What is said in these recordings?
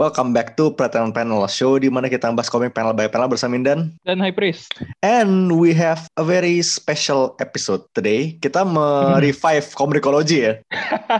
Welcome back to Pretenan Panel Show di mana kita bahas komik panel by panel bersama Mindan. Dan High Priest. And we have a very special episode today. Kita me-revive komikologi ya.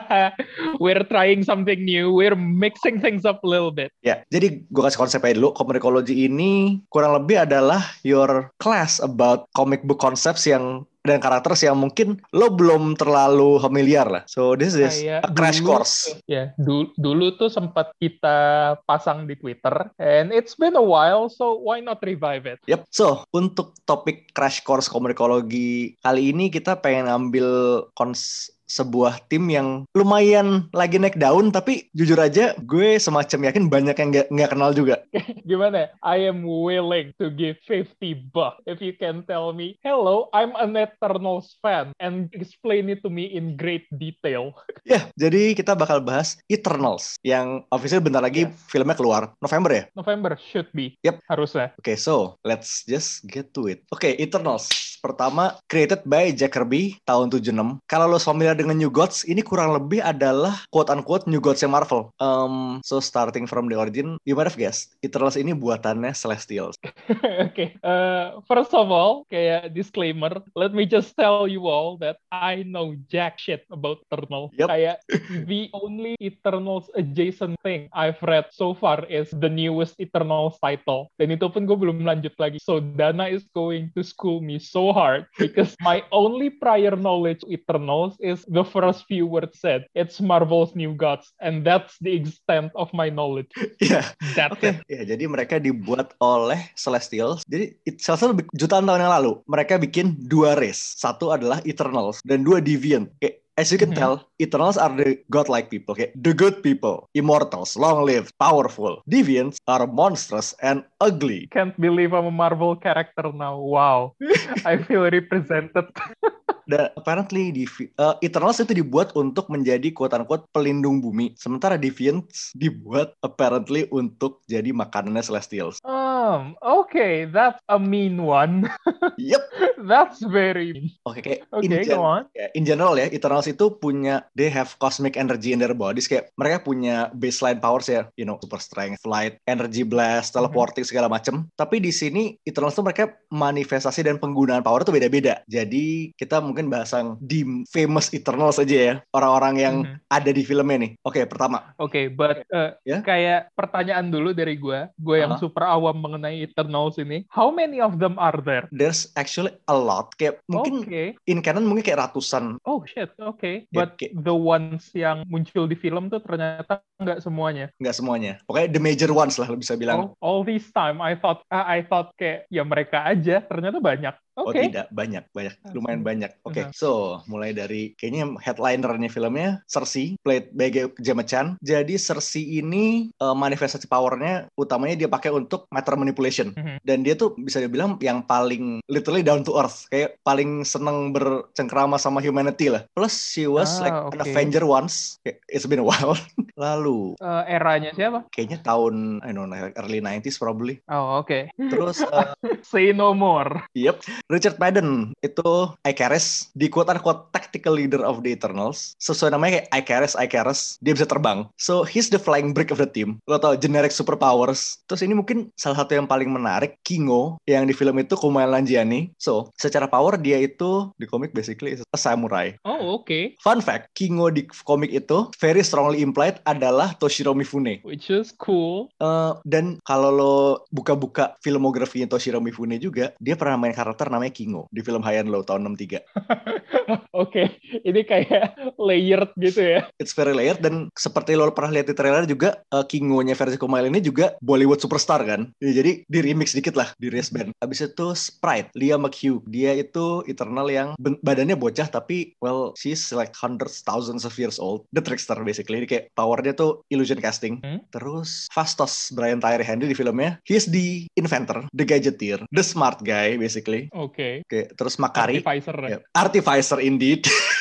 We're trying something new. We're mixing things up a little bit. Ya, jadi gue kasih konsep aja dulu. Komikologi ini kurang lebih adalah your class about comic book concepts yang dan karakter yang mungkin lo belum terlalu familiar lah. So this is Kayak a crash dulu- course. Ya, dulu, dulu tuh sempat kita pasang di Twitter. And it's been a while, so why not revive it? Yep. So, untuk topik crash course komunikologi kali ini kita pengen ambil kons sebuah tim yang lumayan lagi naik daun tapi jujur aja gue semacam yakin banyak yang nggak nggak kenal juga. Gimana? I am willing to give 50 bucks if you can tell me, hello, I'm an Eternals fan and explain it to me in great detail. Ya, jadi kita bakal bahas Eternals yang official bentar lagi Yes. filmnya keluar November ya. November should be. Yep. Harusnya. Oke, so let's just get to it. Oke, Eternals. Pertama, created by Jack Kirby tahun 76. Kalau lo familiar dengan New Gods, ini kurang lebih adalah quote-unquote New Gods-nya Marvel. Um, so starting from the origin, you might have guessed, Eternals ini buatannya Celestials. okay. Uh, first of all, kayak disclaimer, let me just tell you all that I know jack shit about Eternal. Yep. Kayak the only Eternals adjacent thing I've read so far is the newest Eternals title. Dan itu pun gue belum lanjut lagi. So Dana is going to school me so hard because my only prior knowledge Eternals is the first few words said. It's Marvel's New Gods. And that's the extent of my knowledge. Iya, That's oke. it. Ya, jadi mereka dibuat oleh Celestials. Jadi it- Celestials lebih- jutaan tahun yang lalu, mereka bikin dua race. Satu adalah Eternals dan dua Deviant. Kayak As you can Mhm. tell, Eternals are the godlike people, kayak the good people, immortals, long-lived, powerful. Deviants are monstrous and ugly. can't believe I'm a Marvel character now. Wow. I feel represented. Dan apparently di uh, Eternals itu dibuat untuk menjadi quote-unquote pelindung bumi, sementara Deviants dibuat apparently untuk jadi makanannya Celestials. Um, okay, that's a mean one. Yep. that's very mean. Oke, in, Okay, gen- go on. in general ya, Eternals itu punya they have cosmic energy in their bodies kayak mereka punya baseline powers ya, you know, super strength, flight, energy blast, teleporting segala macem. Tapi di sini Eternals tuh mereka manifestasi dan penggunaan power tuh beda-beda. Jadi kita mungkin bahas yang di famous Eternals aja ya, orang-orang yang Mhm. ada di filmnya nih. Oke, pertama, Okay, but uh, Ya. kayak pertanyaan dulu dari gue, gue yang Aha. super awam mengenai Eternals ini. How many of them are there? there's actually a lot. Kayak mungkin Okay. in canon mungkin kayak ratusan. Oh shit, okay. Ya, But kayak- the ones yang muncul di film tuh ternyata nggak semuanya. nggak semuanya. Pokoknya the major ones lah lo bisa bilang. All, all this time I thought ah, I thought kayak ya mereka aja, ternyata banyak. Oh Oke. tidak, banyak, banyak, lumayan banyak. Oke, Mhm. so mulai dari kayaknya headlinernya filmnya Cersei, played by Ge- Gemma Chan. Jadi Cersei ini eh, manifestasi powernya utamanya dia pakai untuk matter manipulation. Mhm. Dan dia tuh bisa dibilang yang paling literally down to earth, kayak paling seneng bercengkrama sama humanity lah. Plus she was Ah, like an oke. Avenger once. It's been a while. Lalu Eh, eranya siapa? kayaknya tahun I don't know early 90s probably. Oh oke. Terus eh, Say no more. Yep, Richard Madden itu Icarus di quote unquote tactical leader of the Eternals. Sesuai namanya kayak Icarus, Icarus, dia bisa terbang. So he's the flying brick of the team. Lo tau generic superpowers. Terus ini mungkin salah satu yang paling menarik, Kingo yang di film itu Kumail Nanjiani. So secara power dia itu di komik basically is a samurai. Oh oke. Fun fact, Kingo di komik itu very strongly implied adalah Toshiro Mifune. Which is cool. Eh, dan kalau lo buka-buka filmografinya Toshiro Mifune juga, dia pernah main karakter namanya Kingo di film High and Low tahun 63. Oke, ini kayak layered gitu ya. It's very layered dan seperti lo pernah lihat di trailer juga uh, Kingo-nya versi Kumail ini juga Bollywood superstar kan. Ya, jadi di remix dikit lah di race band. Habis itu Sprite, Leah McHugh. Dia itu Eternal yang badannya bocah tapi well she's like hundreds thousands of years old. The trickster basically. Jadi kayak powernya tuh illusion casting. Hmm. Terus Fastos Brian Tyree Henry di filmnya. He's the inventor, the gadgeteer, the smart guy basically. Oke. Oke, terterus Makari. Artificer. Ya, Artificer indeed.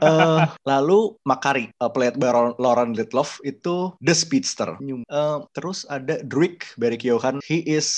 Eh, lalu Makari, uh, played by Lauren Litloff itu The Speedster. Eh, terus ada Druig Barry Keoghan, he is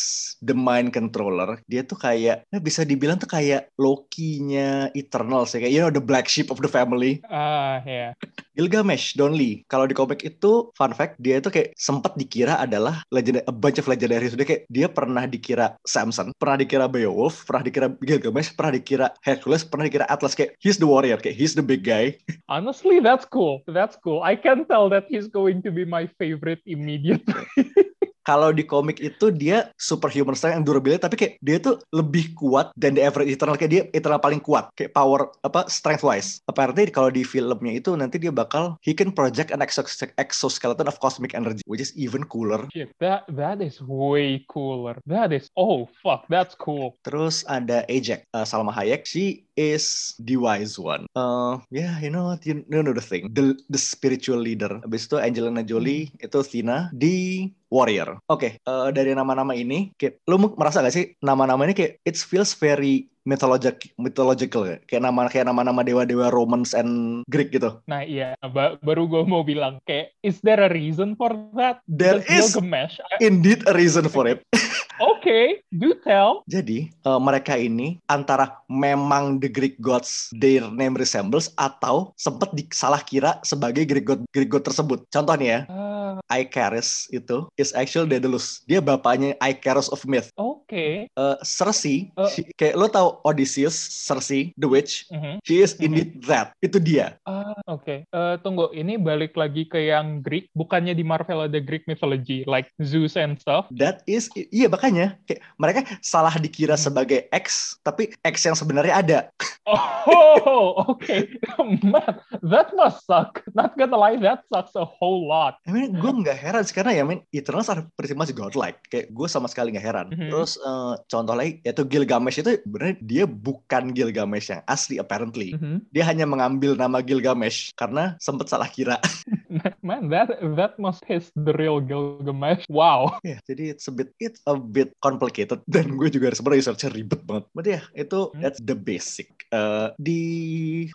the mind controller. Dia tuh kayak eh, bisa dibilang tuh kayak Loki-nya Eternals ya, kayak you know the black sheep of the family. Ah, ya. Gilgamesh Donley. Kalau di komik itu fun fact dia itu kayak sempat dikira adalah legend a bunch of legendary sudah kayak dia pernah dikira Samson, pernah dikira Beowulf, pernah dikira Gilgamesh, pernah dikira Hercules, pernah dikira Atlas kayak he's the warrior, kayak he's the big guy. Honestly, that's cool. That's cool. I can tell that he's going to be my favorite immediately. Kalau di komik itu dia superhuman strength and durability tapi kayak dia tuh lebih kuat dan the average eternal kayak dia eternal paling kuat kayak power apa strength wise. Apparently kalau di filmnya itu nanti dia bakal he can project an exos- exoskeleton of cosmic energy which is even cooler. Shit, that that is way cooler. That is oh fuck, that's cool. Terus ada Ajax, uh, Salma Hayek. She is the wise one. Uh, yeah, you know what? You know the thing. The the spiritual leader. Habis itu Angelina Jolie, itu Tina di Warrior. Oke, uh, dari nama-nama ini, kayak, lu merasa gak sih nama-nama ini kayak it feels very mythologic, mythological ya? Kayak nama kayak nama-nama dewa-dewa Romans and Greek gitu. Nah iya, ba- baru gue mau bilang kayak, is there a reason for that? There Because is Gilgamesh. Indeed a reason for it. okay, do tell. Jadi eh, mereka ini antara memang the Greek gods their name resembles atau sempat disalah kira sebagai Greek god Greek god tersebut. Contoh nih ya, Ah, Icarus itu is actual Daedalus. Dia bapaknya Icarus of myth. Okay. Eh, Cersei, Eh. she- kayak lo tau Odysseus, Cersei, the witch, Mhm. she is indeed that. Itu dia. Ah, oke. Eh, tunggu, ini balik lagi ke yang Greek. Bukannya di Marvel ada Greek mythology, like Zeus and stuff. That is, iya makanya kayak mereka salah dikira Hmm. sebagai X, tapi X yang sebenarnya ada. Oh, okay. Man, that must suck. Not gonna lie, that sucks a whole lot. I mean, gue nggak heran sih karena ya, I mean, Eternals are pretty much godlike. Kayak gue sama sekali nggak heran. Mhm. Terus eh, contoh lagi, yaitu Gilgamesh itu sebenarnya dia bukan Gilgamesh yang asli apparently. Mhm. Dia hanya mengambil nama Gilgamesh karena sempat salah kira. Man, that that must is the real Gilgamesh. Wow. ya, jadi it's a bit it's a bit complicated dan gue juga sebenarnya researchnya ribet banget. But ya, itu Hmm. that's the basic. Eh, di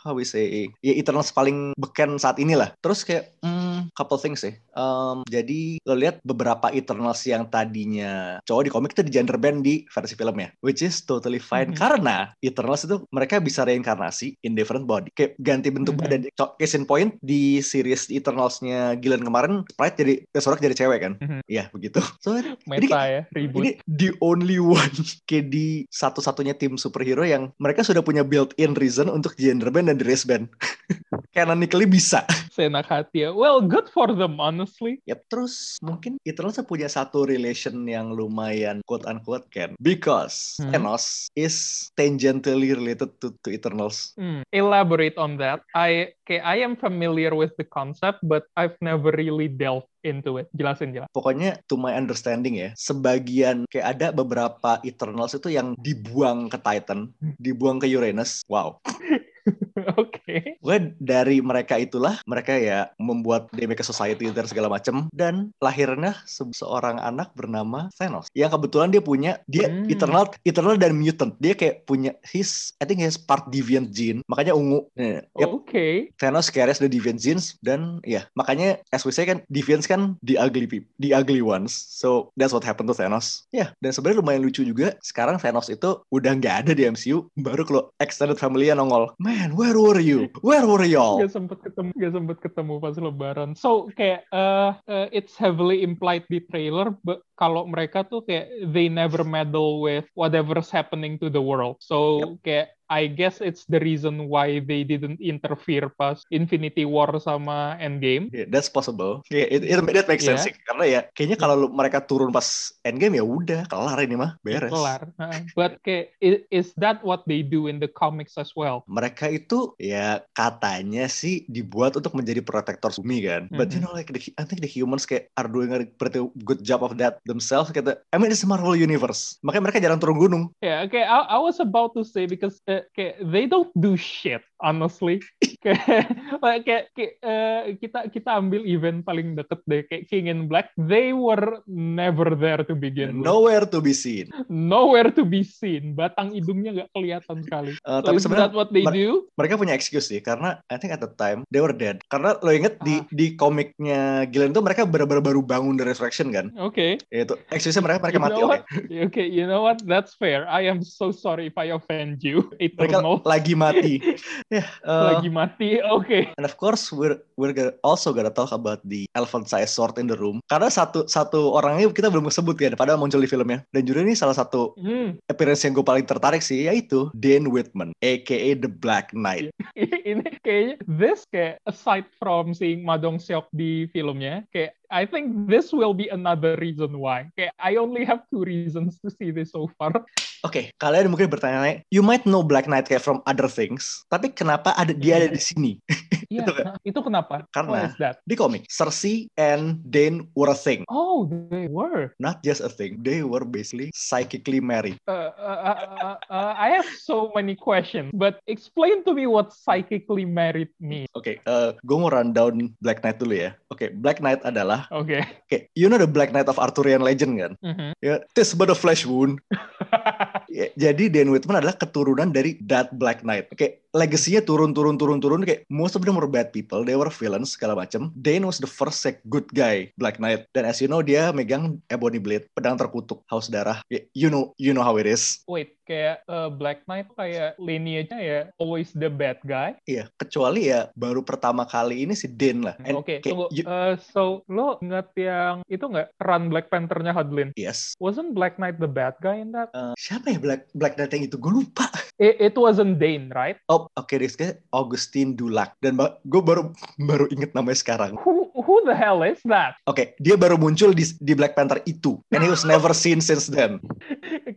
how we say ya Eternals paling beken saat inilah. Terus kayak hmm, couple things sih. Em, jadi lo lihat beberapa Eternals yang tadinya cowok di komik itu di gender band di versi filmnya, which is totally fine Mhm. karena Eternals itu mereka bisa reinkarnasi in different body, kayak ganti bentuk Mhm. badan. Case in point di series Eternals-nya Gillen kemarin, Sprite jadi Tesseract jadi cewek kan? Mhm. Iya begitu. So jadi Meta ya, ribut. ini the only one kayak di satu-satunya tim superhero yang mereka sudah punya built-in reason untuk gender band dan race band. Canonically bisa. Seenak hati ya. Well, good for them, honestly. Ya terus mungkin Eternals punya satu relation yang lumayan quote unquote kan because Hmm. Thanos is tangentially related to, to Eternals. Hmm, Elaborate on that. I okay, I am familiar with the concept, but I've never really delved into it. Jelasin jelas. Pokoknya to my understanding ya, sebagian kayak ada beberapa Eternals itu yang dibuang ke Titan, dibuang ke Uranus. Wow. Oke. Gue dari mereka itulah mereka ya membuat a society dan segala macem. Dan lahirnya se- seorang anak bernama Thanos. Yang kebetulan dia punya dia Hmm. eternal eternal dan mutant. Dia kayak punya his I think his part deviant gene. Makanya ungu Nih, yep, Oke. Thanos carries the deviant genes dan ya makanya as we say kan deviants kan the ugly people the ugly ones. So that's what happened to Thanos. Ya dan sebenarnya lumayan lucu juga sekarang Thanos itu udah nggak ada di MCU baru kalau extended family nongol. Man where were you where were y'all Gak sempet ketemu, gak sempet ketemu pas lebaran. So kayak uh, uh, it's heavily implied di trailer, but kalau mereka tuh kayak they never meddle with whatever's happening to the world. So kayak I guess it's the reason why they didn't interfere pas Infinity War sama Endgame. Yeah, that's possible. Yeah, it, it, that makes sense Yeah. sih. Karena ya kayaknya kalau lu- mereka turun pas endgame ya udah kelar ini mah beres. Kelar. Uh, But kayak is that what they do in the comics as well? Mereka itu ya katanya sih dibuat untuk menjadi protektor bumi kan. But you Mhm. know like the, I think the humans kayak are doing a pretty good job of that themselves. Kata, I mean it's Marvel universe. Makanya mereka jarang turun gunung. Yeah, okay. I, I was about to say because uh, uh, kayak they don't do shit honestly kayak kayak, kayak uh, kita kita ambil event paling deket deh kayak King in Black they were never there to begin with. Nowhere to be seen. nowhere to be seen batang hidungnya nggak kelihatan sekali Uh, so tapi sebenarnya what they mer- do mereka punya excuse sih karena I think at the time they were dead. Karena lo inget di Ah. di komiknya Gillen tuh mereka benar-benar baru bangun dari resurrection kan? okay Itu excuse mereka mereka You mati know oke. what? okay you know what that's fair I am so sorry if I offend you Mereka Eternal lagi mati. Ya, uh, lagi mati oke And of course we're we're gonna, also gonna talk about the elephant size sword in the room. Karena satu satu orangnya kita belum sebut kan, padahal muncul di filmnya. Dan juga ini salah satu Hmm. appearance yang gue paling tertarik sih, yaitu Dane Whitman, aka the Black Knight. ini kayaknya this kayak aside from seeing Ma Dong Seok di filmnya kayak I think this will be another reason why kayak I only have two reasons to see this so far Oke, kalian mungkin bertanya, you might know Black Knight kayak from other things, tapi kenapa ada dia ada di sini? Iya, Itu kan? itu kenapa? Karena- is that? Di komik, Cersei and Dane were a thing. Oh, they were. Not just a thing, they were basically psychically married. Uh, uh, uh, uh, uh, I have so many questions, but explain to me what psychically married means. Oke, gue mau rundown Black Knight dulu ya. Oke, Black Knight adalah, Okay. oke, you know the Black Knight of Arthurian legend kan? Mhm. Ya, tis but a flesh wound. Ya, jadi Dan Whitman adalah keturunan dari that Black Knight. Oke, legasinya turun turun turun turun kayak most of them were bad people, they were villains segala macam. Dane was the first like, good guy Black Knight. Dan as you know dia megang Ebony Blade, pedang terkutuk, haus darah. You know you know how it is. Wait, kayak uh, Black Knight kayak lineage-nya ya always the bad guy. Iya, kecuali ya baru pertama kali ini si Dane lah. Oke, kayak tunggu. you- Uh, so lo ingat yang itu nggak run Black Panther-nya Hudlin? yes. Wasn't Black Knight the bad guy in that? Eh, siapa ya Black Black Knight yang itu? Gue lupa. It, it wasn't Dane, right? Oh, oke, okay, kayak Augustine Dulac. Dan gue baru baru inget namanya sekarang. Who who the hell is that? Oke, dia baru muncul di, di Black Panther itu. And he was never seen since then.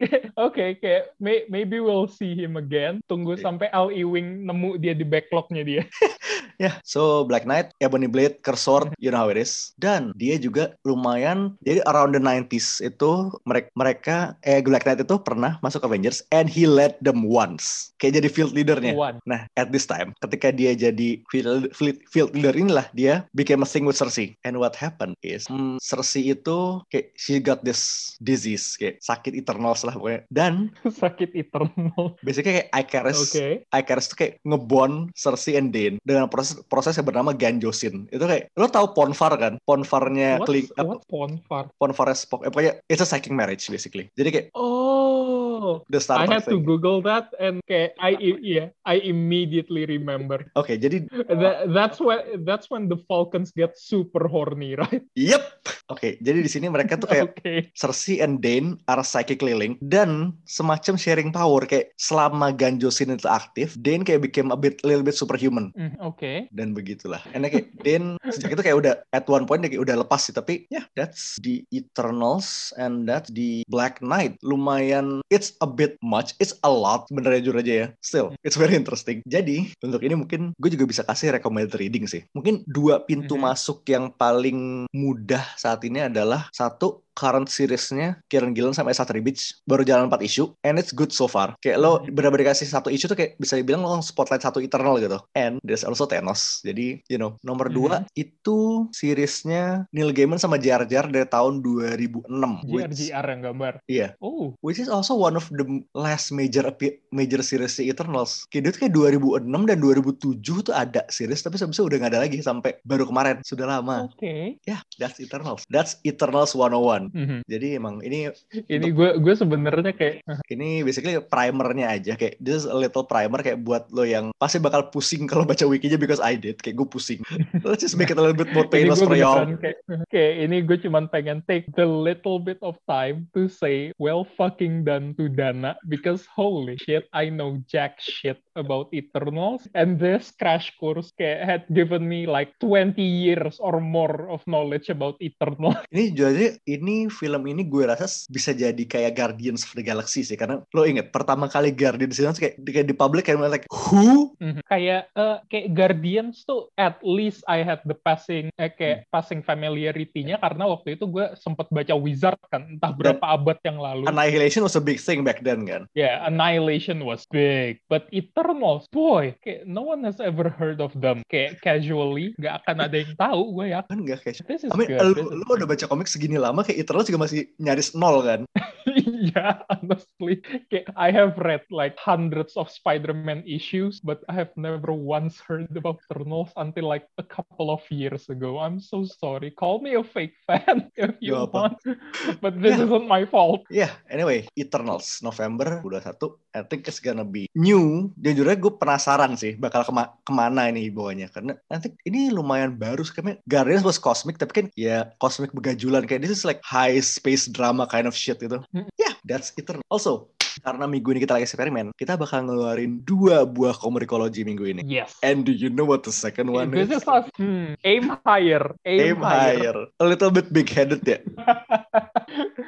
Oke, kayak may- maybe we'll see him again. Tunggu Oke. sampai Al Ewing nemu dia di backlognya dia. Ya, so Black Knight, Ebony Blade, Curse Sword, you know how it is. Dan dia juga lumayan, jadi around the 90s itu mereka, mereka eh Black Knight itu pernah masuk Avengers and he led them once. Kayak jadi field leadernya. One. Nah, at this time, ketika dia jadi field, field, field leader inilah, dia became a thing with Cersei. And what happened is, hmm, Cersei itu kayak she got this disease, kayak sakit eternal lah pokoknya. Dan Sakit eternal. basically kayak Icarus, Oke. Icarus tuh kayak ngebond Cersei and Dane dengan proses proses yang bernama Ganjosin. Itu kayak, lo tau Ponfar kan? Ponfarnya? Kling, apa, What Ponfar? Ponfarnya Spock. Eh, pokoknya it's a psychic marriage basically. Jadi kayak Oh, the I had to Google that and kayak I yeah I immediately remember. Oke, jadi That, that's when that's when the Falcons get super horny, right? yep. Oke, jadi di sini mereka tuh kayak Okay. Cersei and Dane are psychically linked dan semacam sharing power kayak selama Ganjosin itu aktif, Dane kayak became a bit little bit superhuman Mm, okay. dan begitulah. And kayak Dane sejak itu kayak udah at one point dia kayak udah lepas sih tapi ya yeah, that's the Eternals and that's the Black Knight. Lumayan it's a bit much, it's a lot sebenarnya jujur aja ya. Still, it's very interesting. Jadi untuk ini mungkin gue juga bisa kasih recommended reading sih. Mungkin dua pintu Mhm. masuk yang paling mudah saat ini adalah satu current seriesnya Kieran Gillen sama Esa Tribich baru jalan 4 isu and it's good so far. Kayak lo Mhm. benar-benar dikasih satu isu tuh kayak bisa dibilang lo spotlight satu Eternal gitu. And there's also Thanos. Jadi you know nomor dua itu seriesnya Neil Gaiman sama Jar Jar dari tahun 2006 which, GRGR yang gambar. iya. Oh, which is also one of the last major major series di Eternals. Kayak dia tuh kayak 2006 dan 2007 tuh ada series tapi sebisa udah nggak ada lagi sampai baru kemarin. Sudah lama. Okay. ya that's Eternals. That's Eternals 101 Mhm. jadi emang ini Ini gue gue sebenarnya kayak ini basically primernya aja kayak this is a little primer kayak buat lo yang pasti bakal pusing kalau baca wikinya because I did kayak gue pusing. Let's just make it a little bit more painless for y'all. kayak, kayak ini gue cuman pengen take the little bit of time to say well fucking done to Dana because holy shit I know jack shit about Eternals, and this crash course kayak had given me like 20 years or more of knowledge about Eternals. Ini jadi ini film ini gue rasa bisa jadi kayak Guardians of the Galaxy sih karena lo inget pertama kali Guardians itu kayak kayak di public kayak like who Mhm. Kayak eh, kayak Guardians tuh at least I had the passing eh, kayak passing familiarity-nya karena waktu itu gue sempat baca Wizard kan entah berapa abad yang lalu. Annihilation was a big thing back then kan. Yeah, Annihilation was big, but Eternals, boy, kayak no one has ever heard of them. Kayak casually, nggak akan ada yang tahu gue ya. Kan gak kayak This is I mean, good. lu, lu udah baca komik segini lama kayak Eternals juga masih nyaris nol kan. yeah, honestly, kayak I have read like hundreds of Spider-Man issues, but I have never once heard about Eternals until like a couple of years ago. I'm so sorry. Call me a fake fan if you apa. want, but this Yeah. isn't my fault. Yeah, anyway, Eternals November 21 I think it's gonna be new. Jujurnya gue penasaran sih bakal kema ke mana ini bawahnya karena nanti ini lumayan baru sih kayaknya Guardians was cosmic tapi kan ya cosmic begajulan kayak this is like high space drama kind of shit gitu. Mm. Yeah, that's Eternal. Also, karena minggu ini kita lagi eksperimen, kita bakal ngeluarin dua buah komikologi minggu ini. Yes. And do you know what the second one This is? is us. Hmm, aim higher. Aim, Aim higher. A little bit big headed ya.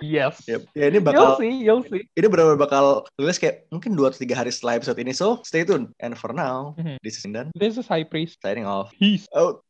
Yes. Yep. Ya ini You'll bakal see. You'll see. ini benar-benar bakal rilis kayak mungkin 2 atau 3 hari setelah episode ini. So, stay tune. And for now, Mhm. this is Indan This is High Priest. signing off. Peace. Oh.